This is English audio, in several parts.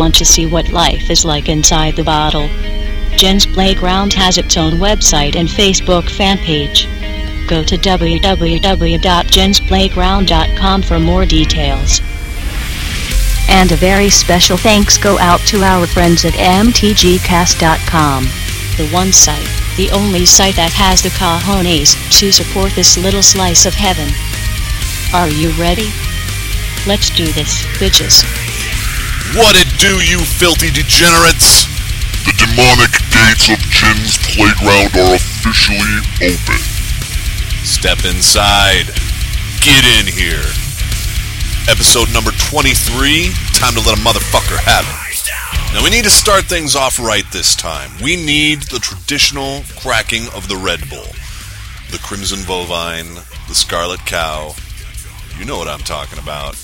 Want to see what life is like inside the bottle? Djinn's Playground has its own website and Facebook fan page. Go to www.djinnsplayground.com for more details. And a very special thanks go out to our friends at mtgcast.com. The one site, the only site that has the cojones to support this little slice of heaven. Are you ready? Let's do this, bitches. What it do, you filthy degenerates? The demonic gates of Djinn's playground are officially open. Step inside. Get in here. Episode number 23. Time to let a motherfucker have it. Now we need to start things off right this time. We need the traditional cracking of the Red Bull. The Crimson Bovine, the Scarlet Cow. You know what I'm talking about.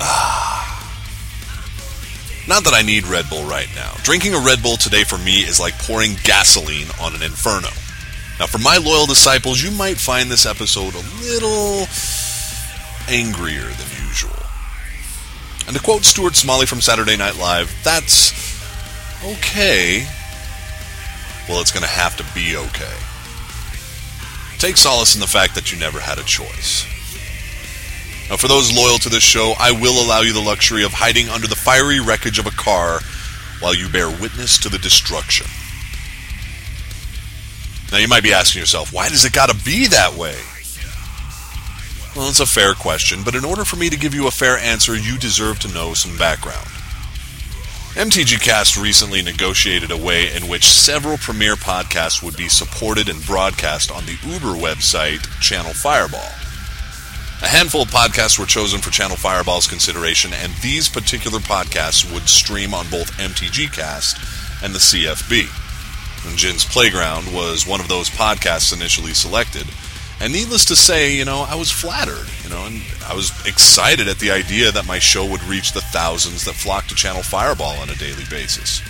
Ah. Not that I need Red Bull right now. Drinking a Red Bull today for me is like pouring gasoline on an inferno. Now, for my loyal disciples, you might find this episode a little angrier than usual. And to quote Stuart Smalley from Saturday Night Live, that's okay. Well, it's going to have to be okay. Take solace in the fact that you never had a choice. Now, for those loyal to this show, I will allow you the luxury of hiding under the fiery wreckage of a car while you bear witness to the destruction. Now, you might be asking yourself, why does it got to be that way? Well, it's a fair question, but in order for me to give you a fair answer, you deserve to know some background. MTG Cast recently negotiated a way in which several premier podcasts would be supported and broadcast on the Uber website Channel Fireball. A handful of podcasts were chosen for Channel Fireball's consideration, and these particular podcasts would stream on both MTG Cast and the CFB. And Djinn's Playground was one of those podcasts initially selected. And needless to say, you know, I was flattered, you know, and I was excited at the idea that my show would reach the thousands that flock to Channel Fireball on a daily basis.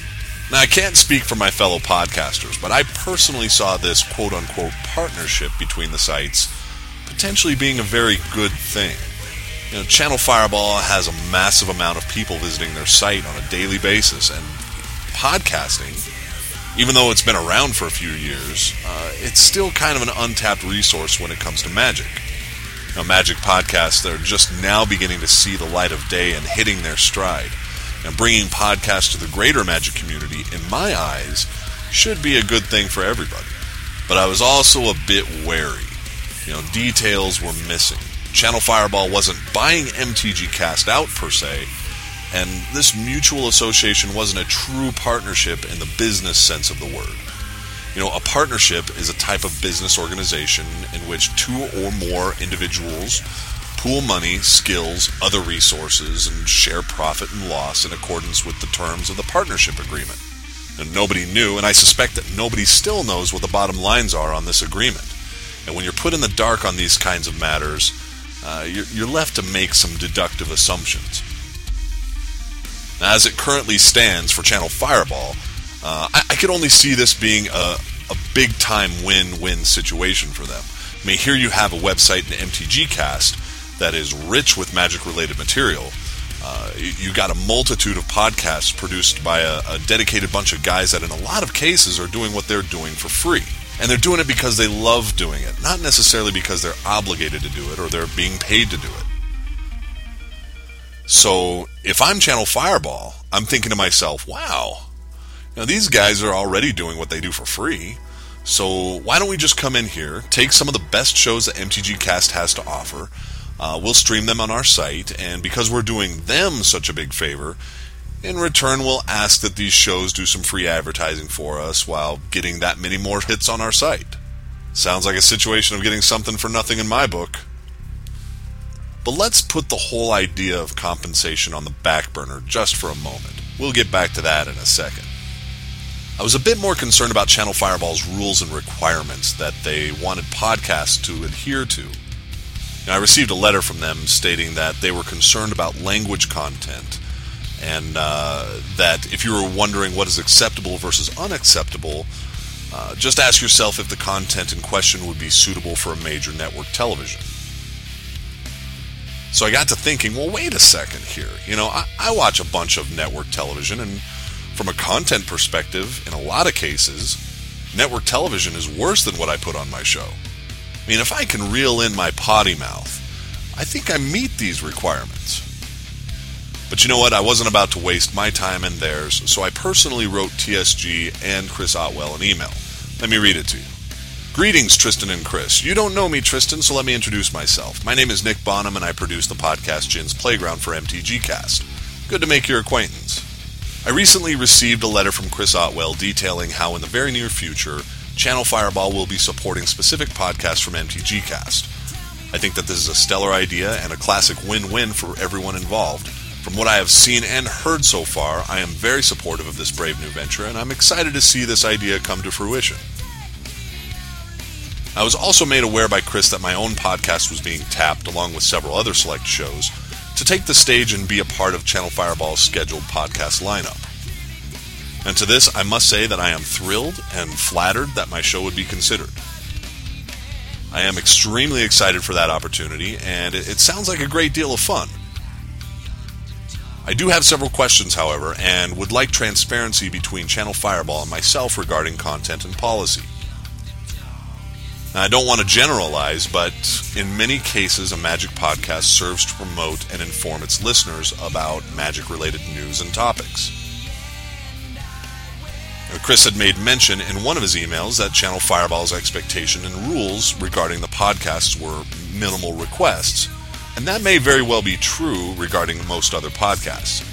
Now, I can't speak for my fellow podcasters, but I personally saw this quote unquote partnership between the sites potentially being a very good thing. You know, Channel Fireball has a massive amount of people visiting their site on a daily basis, and podcasting, even though it's been around for a few years, uh, it's still kind of an untapped resource when it comes to magic. Now, magic podcasts that are just now beginning to see the light of day and hitting their stride. And bringing podcasts to the greater magic community, in my eyes, should be a good thing for everybody. But I was also a bit wary. You know, details were missing. Channel Fireball wasn't buying MTG Cast out per se, and this mutual association wasn't a true partnership in the business sense of the word. You know, a partnership is a type of business organization in which two or more individuals pool money, skills, other resources, and share profit and loss in accordance with the terms of the partnership agreement. And nobody knew, and I suspect that nobody still knows what the bottom lines are on this agreement. And when you're put in the dark on these kinds of matters, uh, you're, you're left to make some deductive assumptions. Now, as it currently stands for Channel Fireball, uh, I, I could only see this being a, a big time win win situation for them. I mean, here you have a website and MTG cast that is rich with magic related material. Uh, you, you got a multitude of podcasts produced by a, a dedicated bunch of guys that, in a lot of cases, are doing what they're doing for free. And they're doing it because they love doing it, not necessarily because they're obligated to do it or they're being paid to do it. So if I'm Channel Fireball, I'm thinking to myself, wow, now these guys are already doing what they do for free. So why don't we just come in here, take some of the best shows that MTG Cast has to offer, uh, we'll stream them on our site, and because we're doing them such a big favor, in return, we'll ask that these shows do some free advertising for us while getting that many more hits on our site. Sounds like a situation of getting something for nothing in my book. But let's put the whole idea of compensation on the back burner just for a moment. We'll get back to that in a second. I was a bit more concerned about Channel Fireball's rules and requirements that they wanted podcasts to adhere to. Now, I received a letter from them stating that they were concerned about language content and uh, that if you were wondering what is acceptable versus unacceptable, uh, just ask yourself if the content in question would be suitable for a major network television. So I got to thinking, well, wait a second here. You know, I, I watch a bunch of network television, and from a content perspective, in a lot of cases, network television is worse than what I put on my show. I mean, if I can reel in my potty mouth, I think I meet these requirements. But you know what? I wasn't about to waste my time and theirs, so I personally wrote TSG and Chris Otwell an email. Let me read it to you. Greetings, Tristan and Chris. You don't know me, Tristan, so let me introduce myself. My name is Nick Bonham, and I produce the podcast Djinn's Playground for MTG Cast. Good to make your acquaintance. I recently received a letter from Chris Otwell detailing how, in the very near future, Channel Fireball will be supporting specific podcasts from MTG Cast. I think that this is a stellar idea and a classic win win for everyone involved. From what I have seen and heard so far, I am very supportive of this brave new venture, and I'm excited to see this idea come to fruition. I was also made aware by Chris that my own podcast was being tapped, along with several other select shows, to take the stage and be a part of Channel Fireball's scheduled podcast lineup. And to this, I must say that I am thrilled and flattered that my show would be considered. I am extremely excited for that opportunity, and it, sounds like a great deal of fun. I do have several questions, however, and would like transparency between Channel Fireball and myself regarding content and policy. Now, I don't want to generalize, but in many cases, a Magic podcast serves to promote and inform its listeners about Magic related news and topics. Chris had made mention in one of his emails that Channel Fireball's expectation and rules regarding the podcasts were minimal requests, and that may very well be true regarding most other podcasts.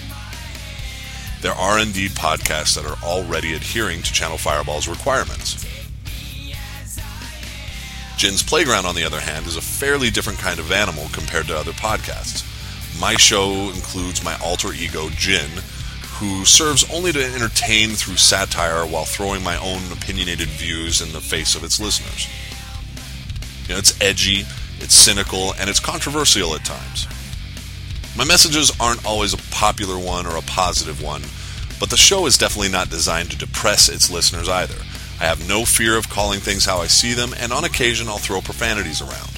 There are indeed podcasts that are already adhering to Channel Fireball's requirements. Djinn's Playground, on the other hand, is a fairly different kind of animal compared to other podcasts. My show includes my alter ego, Djinn, who serves only to entertain through satire while throwing my own opinionated views in the face of its listeners. You know, it's edgy, it's cynical, and it's controversial at times. My messages aren't always a popular one or a positive one, but the show is definitely not designed to depress its listeners either. I have no fear of calling things how I see them, and on occasion I'll throw profanities around.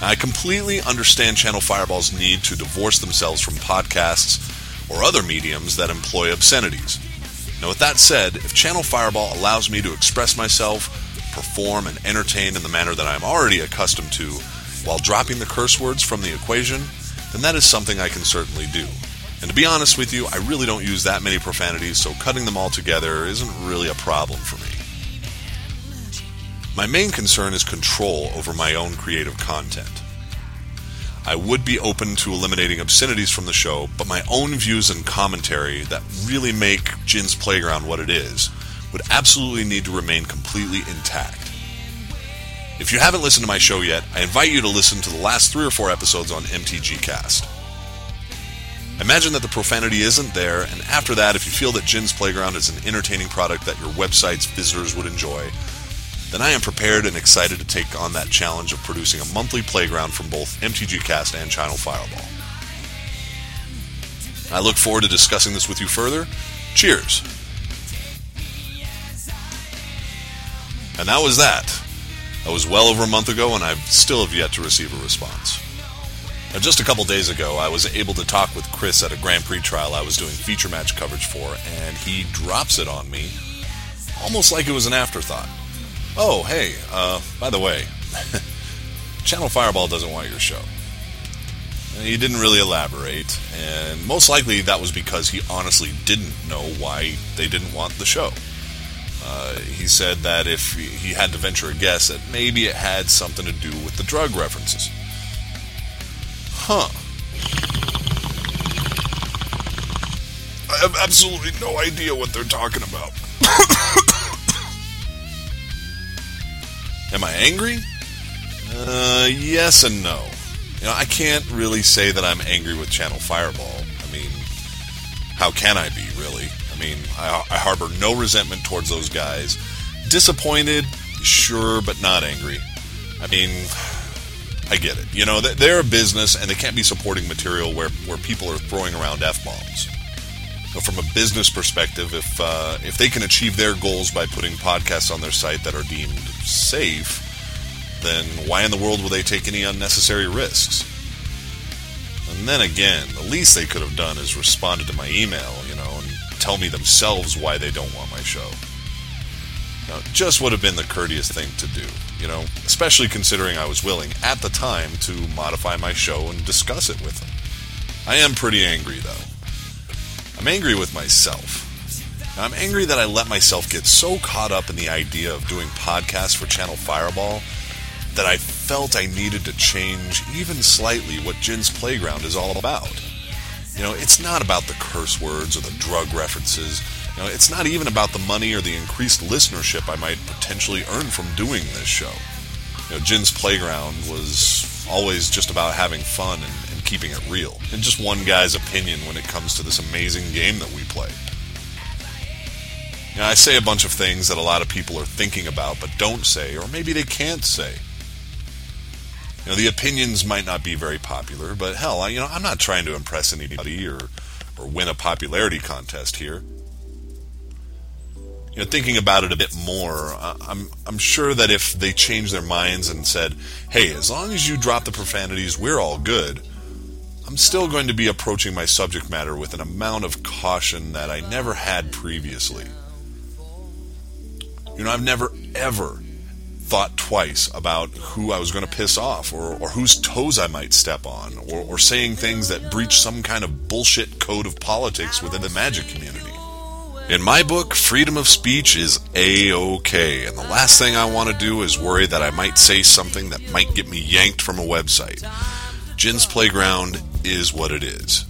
I completely understand Channel Fireball's need to divorce themselves from podcasts or other mediums that employ obscenities. Now, with that said, if Channel Fireball allows me to express myself, perform, and entertain in the manner that I'm already accustomed to, while dropping the curse words from the equation, then that is something I can certainly do. And to be honest with you, I really don't use that many profanities, so cutting them all together isn't really a problem for me. My main concern is control over my own creative content. I would be open to eliminating obscenities from the show, but my own views and commentary that really make Djinn's Playground what it is would absolutely need to remain completely intact. If you haven't listened to my show yet, I invite you to listen to the last three or four episodes on MTG Cast. Imagine that the profanity isn't there, and after that, if you feel that Djinn's Playground is an entertaining product that your website's visitors would enjoy, then I am prepared and excited to take on that challenge of producing a monthly playground from both MTG Cast and Channel Fireball. I look forward to discussing this with you further. Cheers. And that was that. That was well over a month ago, and I still have yet to receive a response. Now, just a couple days ago, I was able to talk with Chris at a Grand Prix trial I was doing feature match coverage for, and he drops it on me almost like it was an afterthought. Oh, hey, uh, by the way, Channel Fireball doesn't want your show. He didn't really elaborate, and most likely that was because he honestly didn't know why they didn't want the show. Uh, he said that if he had to venture a guess, that maybe it had something to do with the drug references. Huh. I have absolutely no idea what they're talking about. Am I angry? Uh, yes and no. You know, I can't really say that I'm angry with Channel Fireball. I mean, how can I be, really? I mean, I, I harbor no resentment towards those guys. Disappointed, sure, but not angry. I mean, I get it. You know, they're a business and they can't be supporting material where, where people are throwing around F bombs. So from a business perspective, if uh, if they can achieve their goals by putting podcasts on their site that are deemed safe, then why in the world will they take any unnecessary risks? And then again, the least they could have done is responded to my email, you know, tell me themselves why they don't want my show. Now, just would have been the courteous thing to do, you know, especially considering I was willing at the time to modify my show and discuss it with them. I am pretty angry though. I'm angry with myself. Now, I'm angry that I let myself get so caught up in the idea of doing podcasts for Channel Fireball that I felt I needed to change even slightly what Djinn's Playground is all about. You know, it's not about the curse words or the drug references. You know, it's not even about the money or the increased listenership I might potentially earn from doing this show. You know, Djinn's Playground was always just about having fun and, and keeping it real, and just one guy's opinion when it comes to this amazing game that we play. You know, I say a bunch of things that a lot of people are thinking about but don't say, or maybe they can't say. You know, the opinions might not be very popular, but hell, I, you know, I'm not trying to impress anybody or or win a popularity contest here. You know, thinking about it a bit more, I'm I'm sure that if they changed their minds and said, "Hey, as long as you drop the profanities, we're all good," I'm still going to be approaching my subject matter with an amount of caution that I never had previously. You know, I've never ever thought twice about who I was going to piss off or, or whose toes I might step on or, or saying things that breach some kind of bullshit code of politics within the magic community. In my book, freedom of speech is A-OK, and the last thing I want to do is worry that I might say something that might get me yanked from a website. Djinn's Playground is what it is.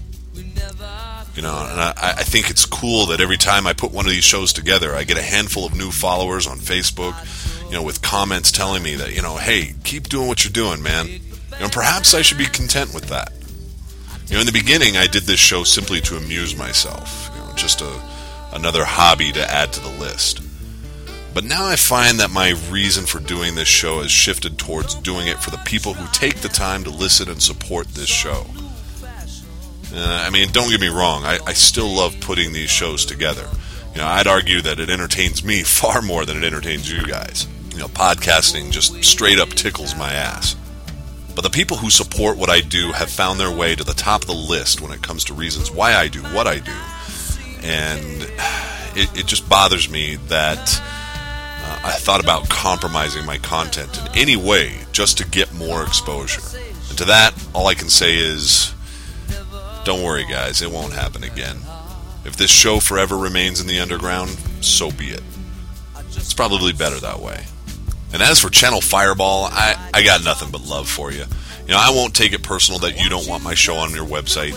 You know, and I, I think it's cool that every time I put one of these shows together, I get a handful of new followers on Facebook you know, with comments telling me that, you know, hey, keep doing what you're doing, man. You know, perhaps I should be content with that. You know, in the beginning, I did this show simply to amuse myself, you know, just a, another hobby to add to the list. But now I find that my reason for doing this show has shifted towards doing it for the people who take the time to listen and support this show. Uh, I mean, don't get me wrong, I, I still love putting these shows together. You know, I'd argue that it entertains me far more than it entertains you guys. You know, podcasting just straight up tickles my ass. But the people who support what I do have found their way to the top of the list when it comes to reasons why I do what I do. And it, it just bothers me that uh, I thought about compromising my content in any way just to get more exposure. And to that, all I can say is don't worry, guys, it won't happen again. If this show forever remains in the underground, so be it. It's probably better that way. And as for Channel Fireball, I, I got nothing but love for you. You know, I won't take it personal that you don't want my show on your website.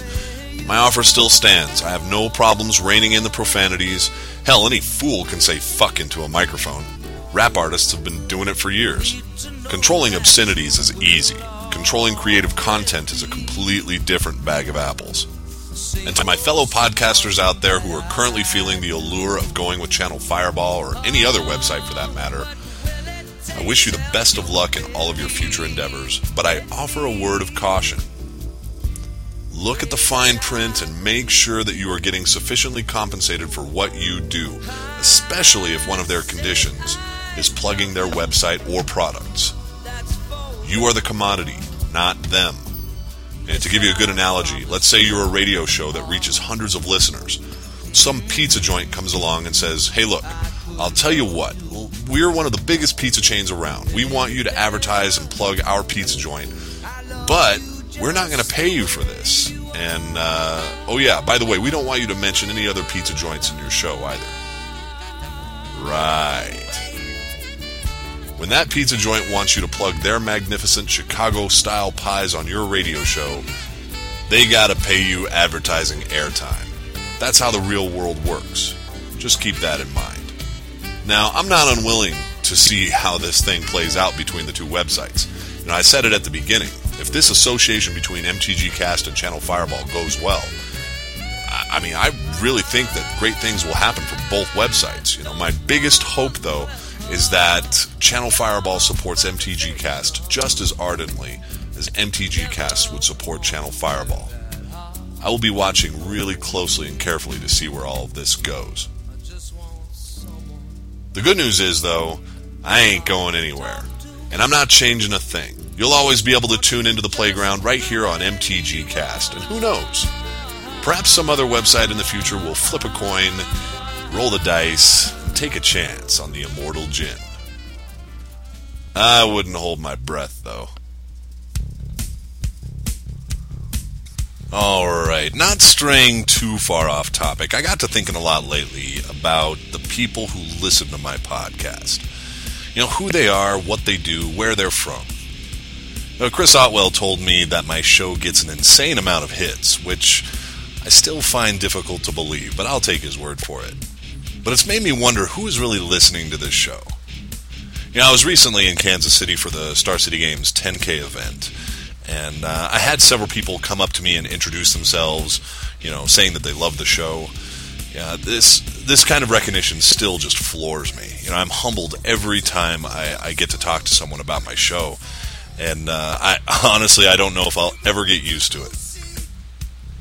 My offer still stands. I have no problems reining in the profanities. Hell, any fool can say fuck into a microphone. Rap artists have been doing it for years. Controlling obscenities is easy. Controlling creative content is a completely different bag of apples. And to my fellow podcasters out there who are currently feeling the allure of going with Channel Fireball or any other website for that matter, I wish you the best of luck in all of your future endeavors, but I offer a word of caution. Look at the fine print and make sure that you are getting sufficiently compensated for what you do, especially if one of their conditions is plugging their website or products. You are the commodity, not them. And to give you a good analogy, let's say you're a radio show that reaches hundreds of listeners. Some pizza joint comes along and says, Hey, look, I'll tell you what, we're one of the biggest pizza chains around. We want you to advertise and plug our pizza joint, but we're not going to pay you for this. And, uh, oh yeah, by the way, we don't want you to mention any other pizza joints in your show either. Right. When that pizza joint wants you to plug their magnificent Chicago style pies on your radio show, they gotta pay you advertising airtime. That's how the real world works. Just keep that in mind. Now, I'm not unwilling to see how this thing plays out between the two websites. You know, I said it at the beginning. If this association between MTG Cast and Channel Fireball goes well, I mean, I really think that great things will happen for both websites. You know, my biggest hope, though, is that Channel Fireball supports MTG Cast just as ardently as MTG Cast would support Channel Fireball. I will be watching really closely and carefully to see where all of this goes. The good news is, though, I ain't going anywhere. And I'm not changing a thing. You'll always be able to tune into the playground right here on MTG Cast. And who knows? Perhaps some other website in the future will flip a coin, roll the dice, and take a chance on the immortal Djinn. I wouldn't hold my breath, though. Alright, not straying too far off topic, I got to thinking a lot lately about the people who listen to my podcast. You know, who they are, what they do, where they're from. Now, Chris Otwell told me that my show gets an insane amount of hits, which I still find difficult to believe, but I'll take his word for it. But it's made me wonder who is really listening to this show. You know, I was recently in Kansas City for the Star City Games 10K event, and uh, I had several people come up to me and introduce themselves, you know, saying that they love the show. Yeah, this this kind of recognition still just floors me. You know, I'm humbled every time I, I get to talk to someone about my show, and uh, I honestly I don't know if I'll ever get used to it.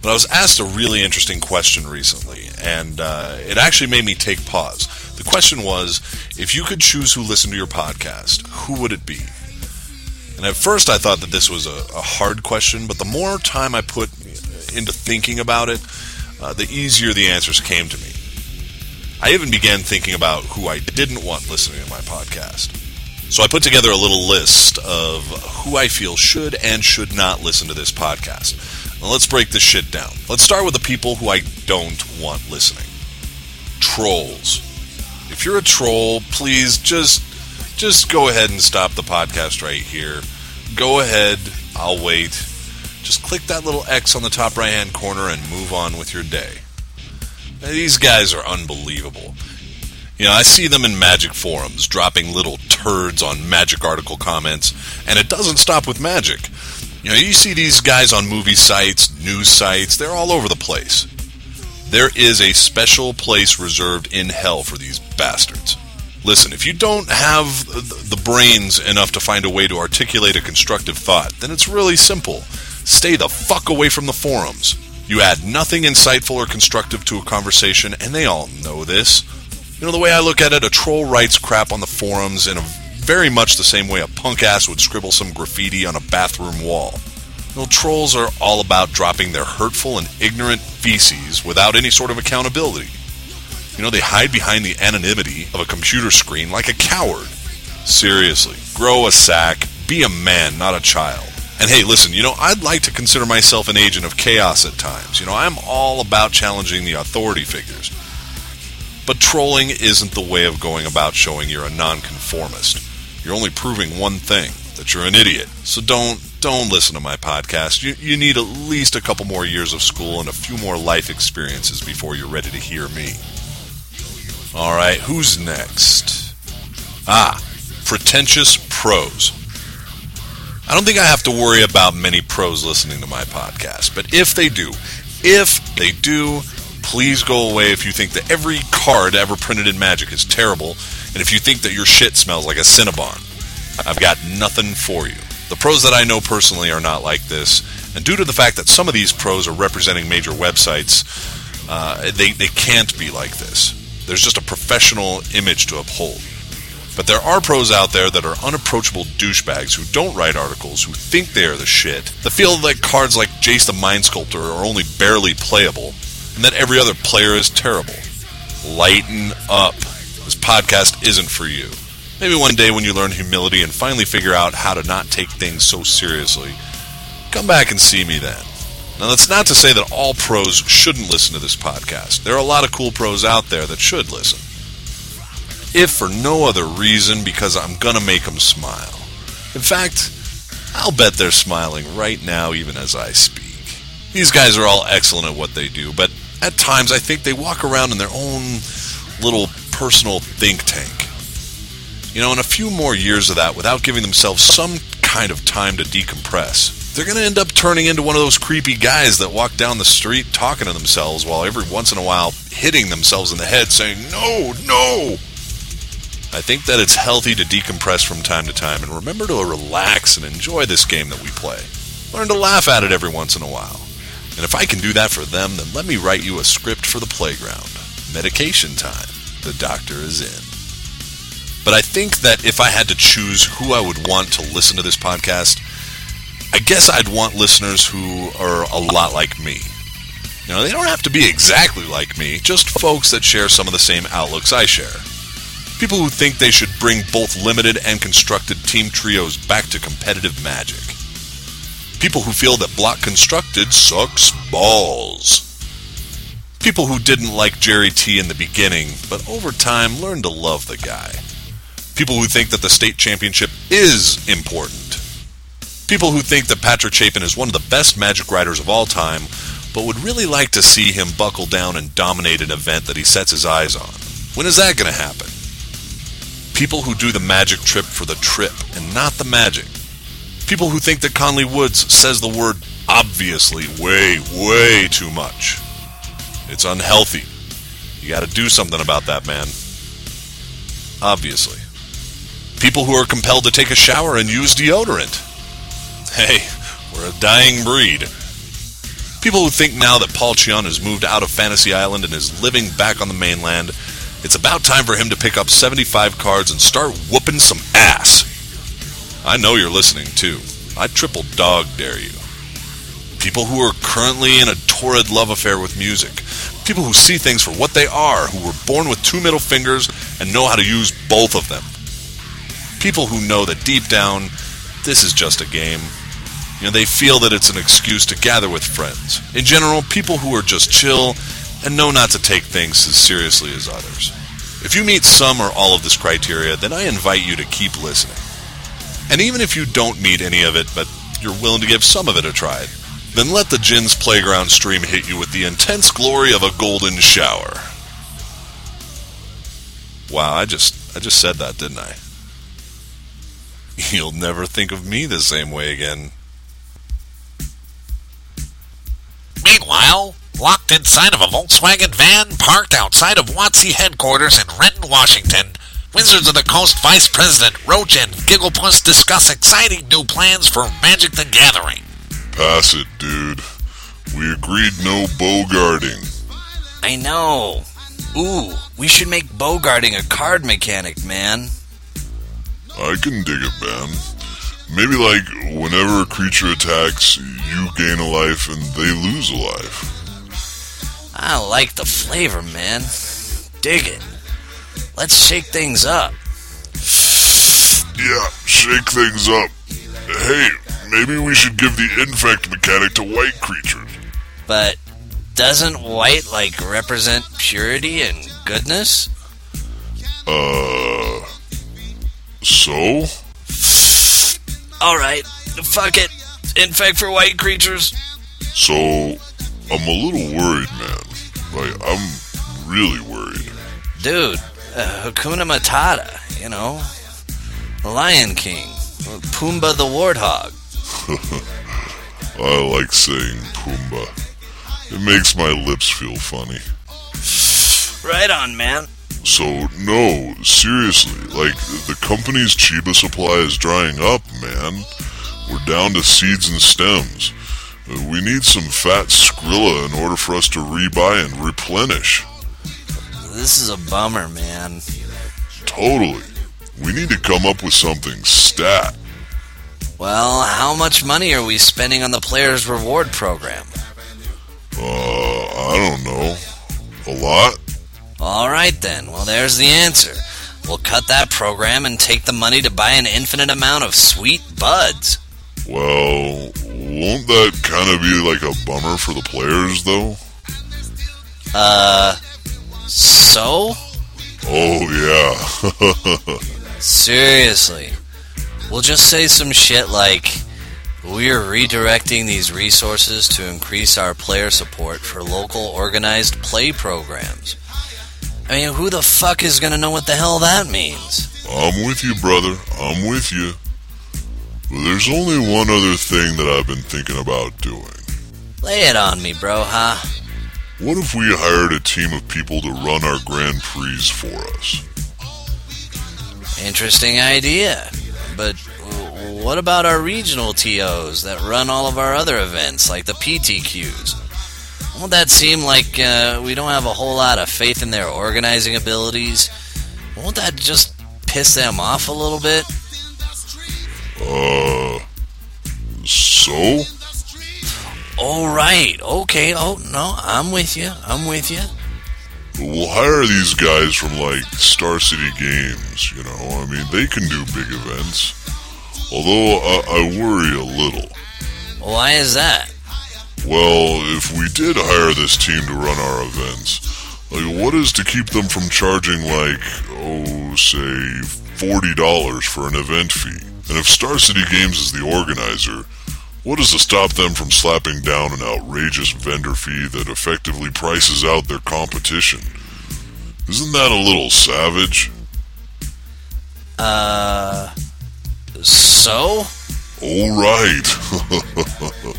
But I was asked a really interesting question recently, and uh, it actually made me take pause. The question was, if you could choose who listened to your podcast, who would it be? And at first I thought that this was a, a hard question, but the more time I put into thinking about it, uh, the easier the answers came to me. I even began thinking about who I didn't want listening to my podcast. So I put together a little list of who I feel should and should not listen to this podcast. Now let's break this shit down. Let's start with the people who I don't want listening. Trolls. If you're a troll, please just just go ahead and stop the podcast right here. Go ahead, I'll wait. Just click that little X on the top right hand corner and move on with your day. Now, these guys are unbelievable. You know, I see them in Magic forums dropping little turds on Magic article comments, and it doesn't stop with Magic. You know, you see these guys on movie sites, news sites, they're all over the place. There is a special place reserved in hell for these bastards. Listen, if you don't have the brains enough to find a way to articulate a constructive thought, then it's really simple. Stay the fuck away from the forums. You add nothing insightful or constructive to a conversation, and they all know this. You know, the way I look at it, a troll writes crap on the forums in a very much the same way a punk ass would scribble some graffiti on a bathroom wall. You know, trolls are all about dropping their hurtful and ignorant feces without any sort of accountability. You know, they hide behind the anonymity of a computer screen like a coward. Seriously, grow a sack, be a man, not a child. And hey, listen, you know, I'd like to consider myself an agent of chaos at times. You know, I'm all about challenging the authority figures. But trolling isn't the way of going about showing you're a nonconformist. You're only proving one thing, that you're an idiot. So don't don't listen to my podcast. You, you need at least a couple more years of school and a few more life experiences before you're ready to hear me. All right, who's next? Ah, pretentious pros. I don't think I have to worry about many pros listening to my podcast, but if they do, if they do, please go away if you think that every card ever printed in Magic is terrible, and if you think that your shit smells like a Cinnabon. I've got nothing for you. The pros that I know personally are not like this, and due to the fact that some of these pros are representing major websites, uh, they, they can't be like this. There's just a professional image to uphold. But there are pros out there that are unapproachable douchebags who don't write articles, who think they are the shit, that feel that cards like Jace the Mind Sculptor are only barely playable, and that every other player is terrible. Lighten up. This podcast isn't for you. Maybe one day when you learn humility and finally figure out how to not take things so seriously, come back and see me then. Now, that's not to say that all pros shouldn't listen to this podcast. There are a lot of cool pros out there that should listen. If for no other reason, because I'm going to make them smile. In fact, I'll bet they're smiling right now, even as I speak. These guys are all excellent at what they do, but at times I think they walk around in their own little personal think tank. You know, in a few more years of that, without giving themselves some kind of time to decompress, they're going to end up turning into one of those creepy guys that walk down the street talking to themselves while every once in a while hitting themselves in the head saying, No, no! I think that it's healthy to decompress from time to time and remember to relax and enjoy this game that we play. Learn to laugh at it every once in a while. And if I can do that for them, then let me write you a script for the playground. Medication time. The doctor is in. But I think that if I had to choose who I would want to listen to this podcast, I guess I'd want listeners who are a lot like me. You know, they don't have to be exactly like me, just folks that share some of the same outlooks I share. People who think they should bring both limited and constructed team trios back to competitive magic. People who feel that block constructed sucks balls. People who didn't like Jerry T in the beginning, but over time learned to love the guy. People who think that the state championship is important. People who think that Patrick Chapin is one of the best Magic riders of all time, but would really like to see him buckle down and dominate an event that he sets his eyes on. When is that going to happen? People who do the Magic trip for the trip and not the Magic. People who think that Conley Woods says the word obviously way, way too much. It's unhealthy. You got to do something about that, man. Obviously. People who are compelled to take a shower and use deodorant. Hey, we're a dying breed. People who think now that Paul Cheon has moved out of Fantasy Island and is living back on the mainland, it's about time for him to pick up 75 cards and start whooping some ass. I know you're listening too. I triple dog dare you. People who are currently in a torrid love affair with music. People who see things for what they are, who were born with two middle fingers and know how to use both of them people who know that deep down, this is just a game. You know, they feel that it's an excuse to gather with friends. In general, people who are just chill and know not to take things as seriously as others. If you meet some or all of this criteria, then I invite you to keep listening. And even if you don't meet any of it, but you're willing to give some of it a try, then let the Djinn's Playground stream hit you with the intense glory of a golden shower. Wow, I just I just said that, didn't I? You'll never think of me the same way again. Meanwhile, locked inside of a Volkswagen van parked outside of WotC headquarters in Renton, Washington, Wizards of the Coast Vice President Roach and Gigglepuss discuss exciting new plans for Magic the Gathering. Pass it, dude. We agreed no bow bogarting. I know. Ooh, we should make bow bogarting a card mechanic, man. I can dig it, man. Maybe like whenever a creature attacks, you gain a life and they lose a life. I like the flavor, man. Dig it. Let's shake things up. Yeah, shake things up. Hey, maybe we should give the infect mechanic to white creatures. But doesn't white like represent purity and goodness? Uh, so? Alright, fuck it. Infect for white creatures. So, I'm a little worried, man. Like, I'm really worried. Dude, uh, Hakuna Matata, you know? Lion King. Pumbaa the Warthog. I like saying Pumbaa. It makes my lips feel funny. Right on, man. So, no, seriously, like, the company's Chiba supply is drying up, man. We're down to seeds and stems. Uh, We need some fat Skrilla in order for us to rebuy and replenish. This is a bummer, man. Totally. We need to come up with something stat. Well, how much money are we spending on the players' reward program? Uh, I don't know. A lot? Alright then, well, there's the answer. We'll cut that program and take the money to buy an infinite amount of sweet buds. Well, won't that kind of be like a bummer for the players, though? Uh, so? Oh, yeah. Seriously. We'll just say some shit like, we're redirecting these resources to increase our player support for local organized play programs. I mean, who the fuck is gonna know what the hell that means? I'm with you, brother. I'm with you. But there's only one other thing that I've been thinking about doing. Lay it on me, bro, huh? What if we hired a team of people to run our Grand Prix for us? Interesting idea. But what about our regional TOs that run all of our other events, like the PTQs? Won't that seem like uh, we don't have a whole lot of faith in their organizing abilities? Won't that just piss them off a little bit? Uh, So? All right. Okay. Oh, no, I'm with you. I'm with you. We'll hire these guys from like Star City Games, you know. I mean, they can do big events. Although I, I worry a little. Why is that? Well, if we did hire this team to run our events, like what is to keep them from charging like, oh, say, $40 for an event fee? And if Star City Games is the organizer, what is to stop them from slapping down an outrageous vendor fee that effectively prices out their competition? Isn't that a little savage? Uh. So? Alright.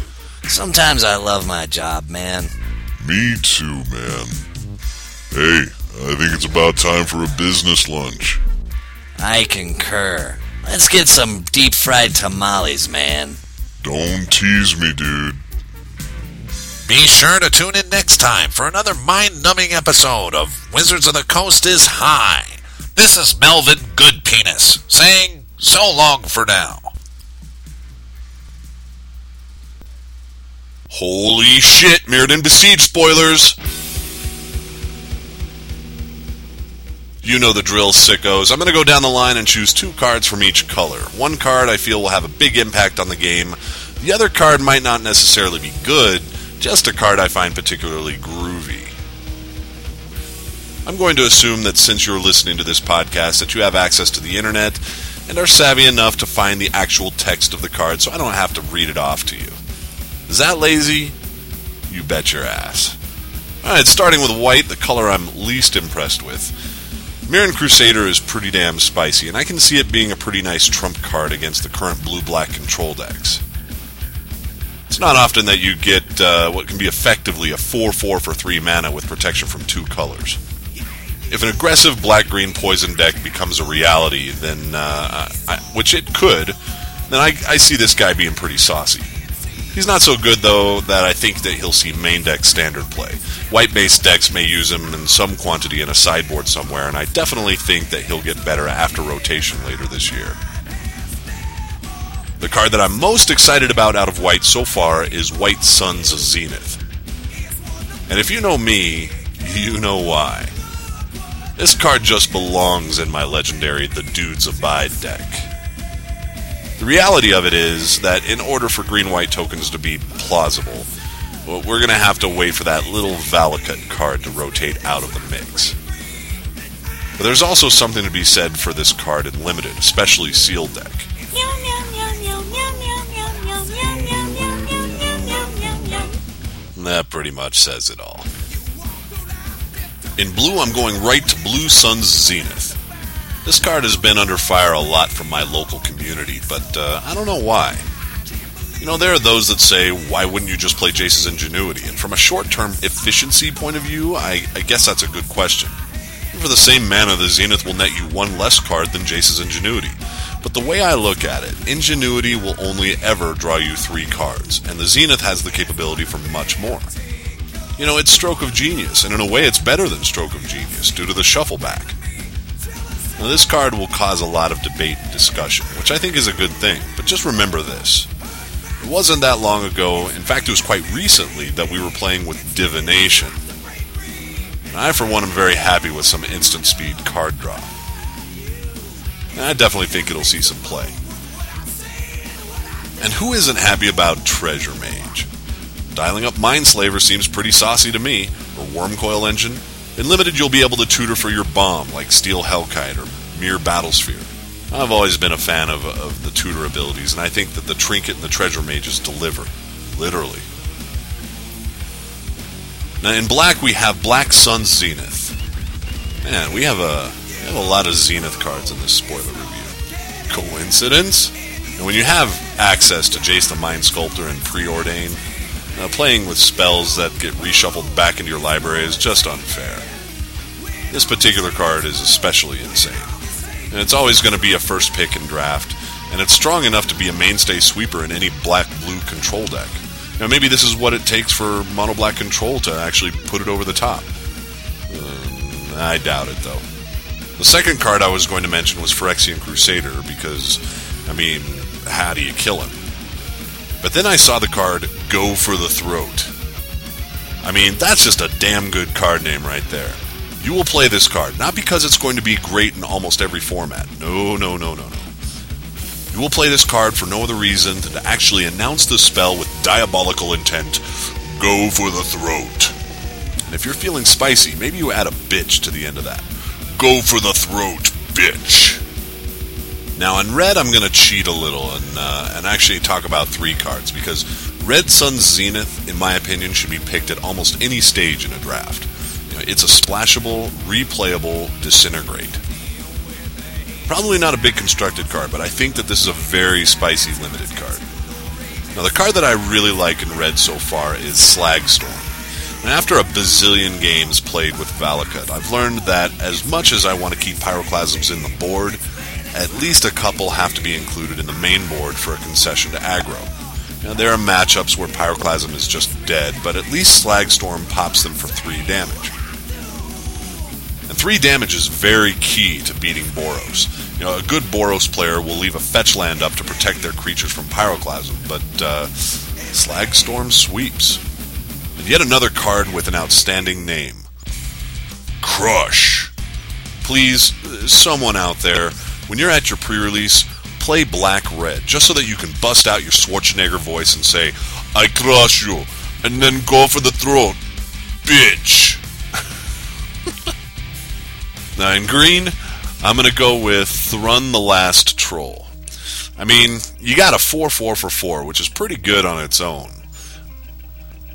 Sometimes I love my job, man. Me too, man. Hey, I think it's about time for a business lunch. I concur. Let's get some deep fried tamales, man. Don't tease me, dude. Be sure to tune in next time for another mind numbing episode of Wizards of the Coast is High. This is Melvin Goodpenis saying so long for now. Holy shit, Mirrodin Besieged spoilers! You know the drill, sickos. I'm going to go down the line and choose two cards from each color. One card I feel will have a big impact on the game. The other card might not necessarily be good, just a card I find particularly groovy. I'm going to assume that since you're listening to this podcast that you have access to the internet and are savvy enough to find the actual text of the card so I don't have to read it off to you. Is that lazy? You bet your ass. Alright, starting with white, the color I'm least impressed with. Mirran Crusader is pretty damn spicy, and I can see it being a pretty nice trump card against the current blue-black control decks. It's not often that you get uh, what can be effectively a 4-4 for 3 mana with protection from two colors. If an aggressive black-green poison deck becomes a reality, then, uh, I, which it could, then I, I see this guy being pretty saucy. He's not so good, though, that I think that he'll see main deck standard play. White based decks may use him in some quantity in a sideboard somewhere, and I definitely think that he'll get better after rotation later this year. The card that I'm most excited about out of white so far is White Suns Zenith. And if you know me, you know why. This card just belongs in my legendary The Dudes Abide deck. The reality of it is that in order for green white tokens to be plausible, well, we're going to have to wait for that little Valakut card to rotate out of the mix. But there's also something to be said for this card in limited, especially sealed deck. That pretty much says it all. In blue, I'm going right to Blue Suns Zenith. This card has been under fire a lot from my local community, but uh, I don't know why. You know, there are those that say, why wouldn't you just play Jace's Ingenuity? And from a short term efficiency point of view, I, I guess that's a good question. For the same mana, the Zenith will net you one less card than Jace's Ingenuity. But the way I look at it, Ingenuity will only ever draw you three cards, and the Zenith has the capability for much more. You know, it's Stroke of Genius, and in a way it's better than Stroke of Genius due to the shuffle back. Now, this card will cause a lot of debate and discussion, which I think is a good thing, but just remember this. It wasn't that long ago, in fact, it was quite recently, that we were playing with Divination. And I, for one, am very happy with some instant speed card draw. And I definitely think it'll see some play. And who isn't happy about Treasure Mage? Dialing up Mindslaver seems pretty saucy to me, or Wurmcoil Engine. In Limited, you'll be able to tutor for your bomb, like Steel Hellkite or Myr Battlesphere. I've always been a fan of, of the tutor abilities, and I think that the Trinket and the Treasure Mages deliver. Literally. Now, in black, we have Black Sun Zenith. Man, we have a, we have a lot of Zenith cards in this spoiler review. Coincidence? And when you have access to Jace the Mind Sculptor and Preordain, uh, playing with spells that get reshuffled back into your library is just unfair. This particular card is especially insane. And it's always going to be a first pick in draft, and it's strong enough to be a mainstay sweeper in any black blue control deck. Now, maybe this is what it takes for mono black control to actually put it over the top. Um, I doubt it, though. The second card I was going to mention was Phyrexian Crusader because, I mean, how do you kill him? But then I saw the card Go for the Throat. I mean, that's just a damn good card name right there. You will play this card, not because it's going to be great in almost every format. No, no, no, no, no. You will play this card for no other reason than to actually announce the spell with diabolical intent Go for the Throat. And if you're feeling spicy, maybe you add a bitch to the end of that. Go for the throat, bitch. Now, in red, I'm going to cheat a little and, uh, and actually talk about three cards because Red Sun Zenith, in my opinion, should be picked at almost any stage in a draft. You know, it's a splashable, replayable disintegrate. Probably not a big constructed card, but I think that this is a very spicy limited card. Now, the card that I really like in red so far is Slagstorm. And After a bazillion games played with Valakut, I've learned that as much as I want to keep pyroclasms in the board, at least a couple have to be included in the main board for a concession to aggro. Now, there are matchups where Pyroclasm is just dead, but at least Slagstorm pops them for 3 damage. And 3 damage is very key to beating Boros. You know, a good Boros player will leave a fetch land up to protect their creatures from Pyroclasm, but uh, Slagstorm sweeps. And yet another card with an outstanding name Crush. Please, someone out there, when you're at your pre release, play Black Red, just so that you can bust out your Schwarzenegger voice and say, I crush you, and then go for the throat. Bitch. now in green, I'm going to go with Thrun the Last Troll. I mean, you got a 4 4 for 4, which is pretty good on its own.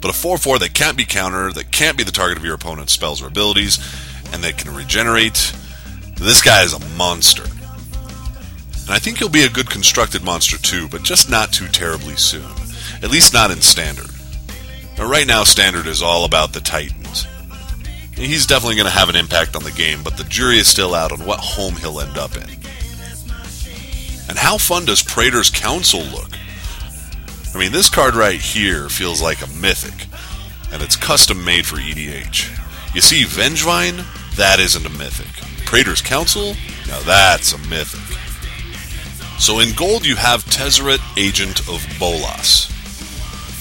But a 4 4 that can't be countered, that can't be the target of your opponent's spells or abilities, and that can regenerate, this guy is a monster. And I think he'll be a good constructed monster too, but just not too terribly soon. At least not in Standard. Now, right now, Standard is all about the Titans. He's definitely going to have an impact on the game, but the jury is still out on what home he'll end up in. And how fun does Praetor's Council look? I mean, this card right here feels like a mythic, and it's custom made for EDH. You see, Vengevine? That isn't a mythic. Praetor's Council? Now that's a mythic. So in gold, you have Tezzeret, Agent of Bolas.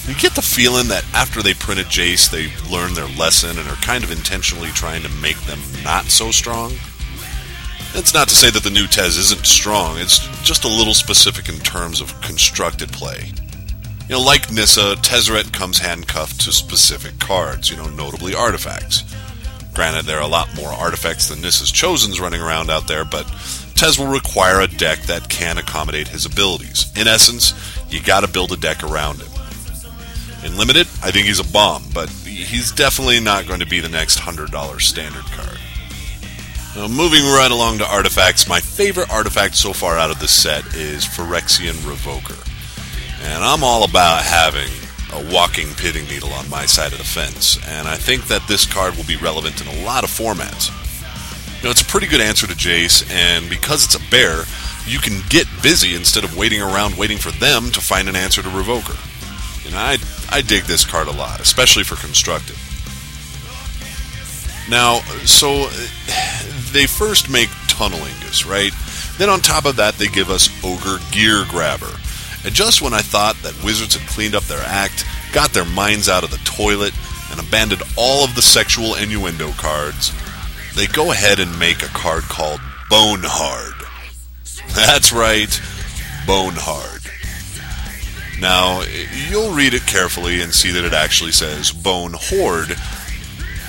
You get the feeling that after they printed Jace, they learned their lesson and are kind of intentionally trying to make them not so strong. That's not to say that the new Tez isn't strong, it's just a little specific in terms of constructed play. You know, like Nissa, Tezzeret comes handcuffed to specific cards, you know, notably artifacts. Granted, there are a lot more artifacts than Nissa's Chosen's running around out there, but Tez will require a deck that can accommodate his abilities. In essence, you gotta build a deck around him. In Limited, I think he's a bomb, but he's definitely not going to be the next $100 standard card. Now, moving right along to artifacts, my favorite artifact so far out of this set is Phyrexian Revoker. And I'm all about having a walking Pithing Needle on my side of the fence, and I think that this card will be relevant in a lot of formats. Pretty good answer to Jace, and because it's a bear, you can get busy instead of waiting around waiting for them to find an answer to Revoker. And I, I dig this card a lot, especially for constructed. Now, so they first make Tunnel Ignus, right? Then on top of that, they give us Ogre Geargrabber. And just when I thought that Wizards had cleaned up their act, got their minds out of the toilet, and abandoned all of the sexual innuendo cards, they go ahead and make a card called Bonehard. That's right, Bonehard. Now, you'll read it carefully and see that it actually says Bonehoard,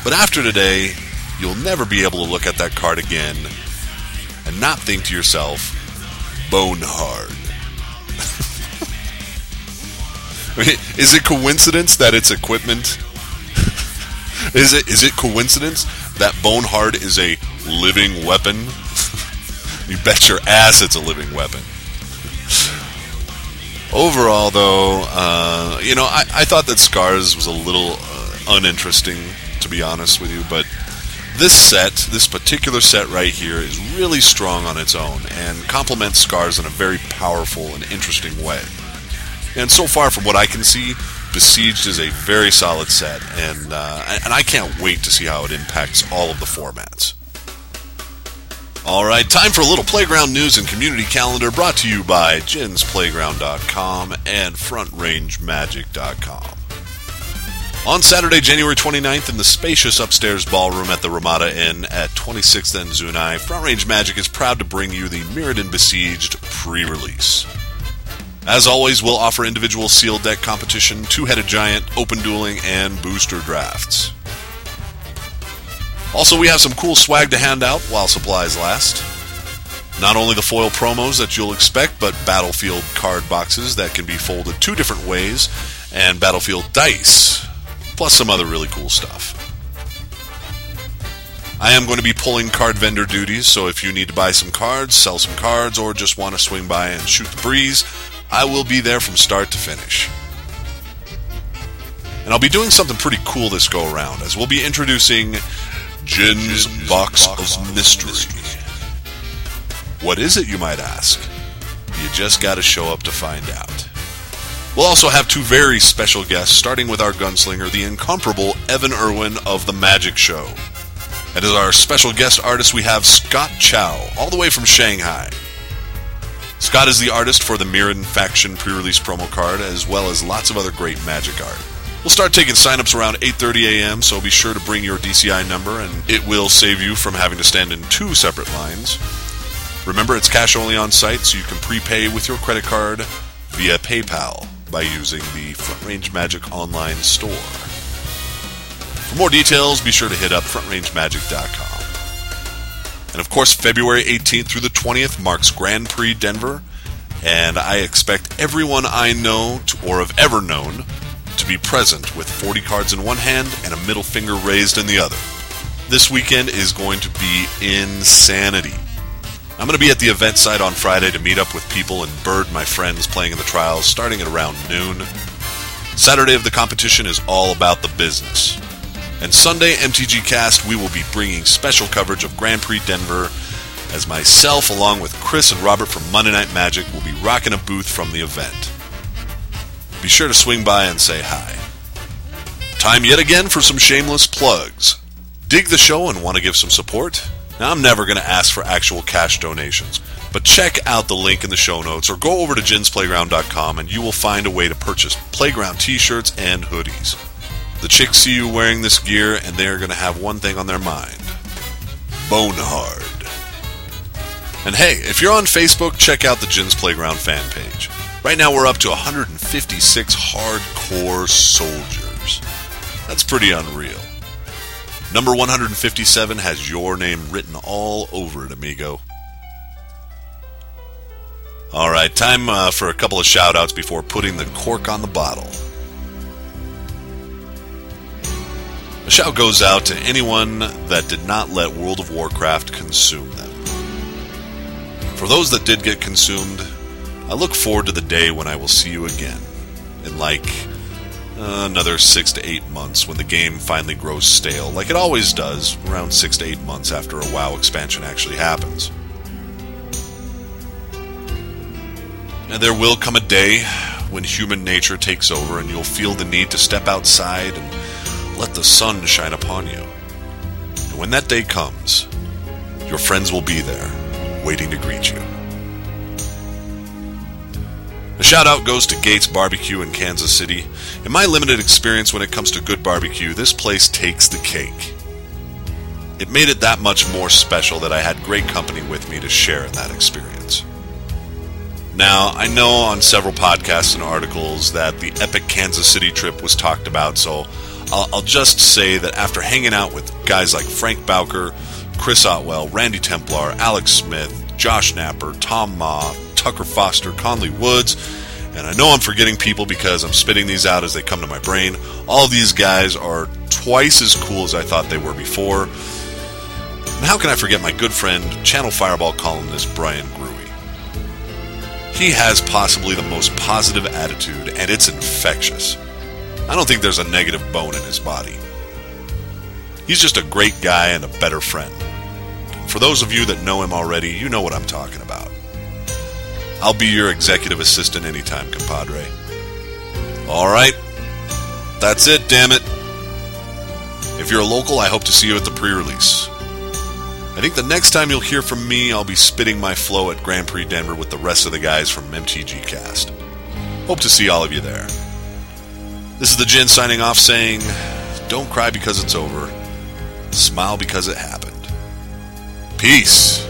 but after today, you'll never be able to look at that card again and not think to yourself, Bonehard. is it coincidence that it's equipment? is it is it coincidence that Bonehard is a living weapon? you bet your ass it's a living weapon. Overall, though, uh, you know, I, I thought that Scars was a little uh, uninteresting, to be honest with you, but this set, this particular set right here, is really strong on its own and complements Scars in a very powerful and interesting way. And so far, from what I can see, Besieged is a very solid set, and uh, and I can't wait to see how it impacts all of the formats. All right, time for a little playground news and community calendar brought to you by djinnsplayground.com and frontrange.magic.com. On Saturday, January 29th, in the spacious upstairs ballroom at the Ramada Inn at 26th and Zuni, Front Range Magic is proud to bring you the Mirrodin Besieged pre-release. As always, we'll offer individual sealed deck competition, two-headed giant, open dueling, and booster drafts. Also, we have some cool swag to hand out while supplies last. Not only the foil promos that you'll expect, but Battlefield card boxes that can be folded two different ways, and Battlefield dice, plus some other really cool stuff. I am going to be pulling card vendor duties, so if you need to buy some cards, sell some cards, or just want to swing by and shoot the breeze, I will be there from start to finish. And I'll be doing something pretty cool this go around, as we'll be introducing Djinn's Box of Mystery. What is it, you might ask? You just gotta show up to find out. We'll also have two very special guests, starting with our gunslinger, the incomparable Evan Erwin of The Magic Show. And as our special guest artist, we have Scott Chou, all the way from Shanghai. Scott is the artist for the Mirrodin Faction pre-release promo card, as well as lots of other great magic art. We'll start taking signups around 8:30 a.m., so be sure to bring your DCI number, and it will save you from having to stand in two separate lines. Remember, it's cash only on site, so you can prepay with your credit card via PayPal by using the Front Range Magic online store. For more details, be sure to hit up frontrange.magic.com. And of course, February 18th through the 20th marks Grand Prix Denver, and I expect everyone I know to, or have ever known to be present with 40 cards in one hand and a middle finger raised in the other. This weekend is going to be insanity. I'm going to be at the event site on Friday to meet up with people and bird my friends playing in the trials starting at around noon. Saturday of the competition is all about the business. And Sunday, MTG Cast, we will be bringing special coverage of Grand Prix Denver as myself, along with Chris and Robert from Monday Night Magic, will be rocking a booth from the event. Be sure to swing by and say hi. Time yet again for some shameless plugs. Dig the show and want to give some support? Now, I'm never going to ask for actual cash donations, but check out the link in the show notes or go over to djinnsplayground.com and you will find a way to purchase playground t shirts and hoodies. The chicks see you wearing this gear and they're going to have one thing on their mind Bone Hard. And hey, if you're on Facebook, check out the Djinn's Playground fan page. Right now we're up to 156 hardcore soldiers. That's pretty unreal. Number 157 has your name written all over it, amigo. All right, time uh, for a couple of shout outs before putting the cork on the bottle. A shout goes out to anyone that did not let World of Warcraft consume them. For those that did get consumed, I look forward to the day when I will see you again. In like uh, another six to eight months when the game finally grows stale, like it always does, around six to eight months after a WoW expansion actually happens. And there will come a day when human nature takes over and you'll feel the need to step outside and let the sun shine upon you. And when that day comes, your friends will be there, waiting to greet you. A shout out goes to Gates Barbecue in Kansas City. In my limited experience when it comes to good barbecue, this place takes the cake. It made it that much more special that I had great company with me to share in that experience. Now, I know on several podcasts and articles that the epic Kansas City trip was talked about, so I'll, I'll just say that after hanging out with guys like Frank Bowker, Chris Otwell, Randy Templar, Alex Smith, Josh Napper, Tom Ma, Tucker Foster, Conley Woods, and I know I'm forgetting people because I'm spitting these out as they come to my brain. All these guys are twice as cool as I thought they were before. And how can I forget my good friend, Channel Fireball columnist Brian Gruey? He has possibly the most positive attitude, and it's infectious. I don't think there's a negative bone in his body. He's just a great guy and a better friend. For those of you that know him already, you know what I'm talking about. I'll be your executive assistant anytime, compadre. All right. That's it, damn it. If you're a local, I hope to see you at the pre release. I think the next time you'll hear from me, I'll be spitting my flow at Grand Prix Denver with the rest of the guys from MTG Cast. Hope to see all of you there. This is the Djinn signing off saying, Don't cry because it's over, smile because it happened. Peace.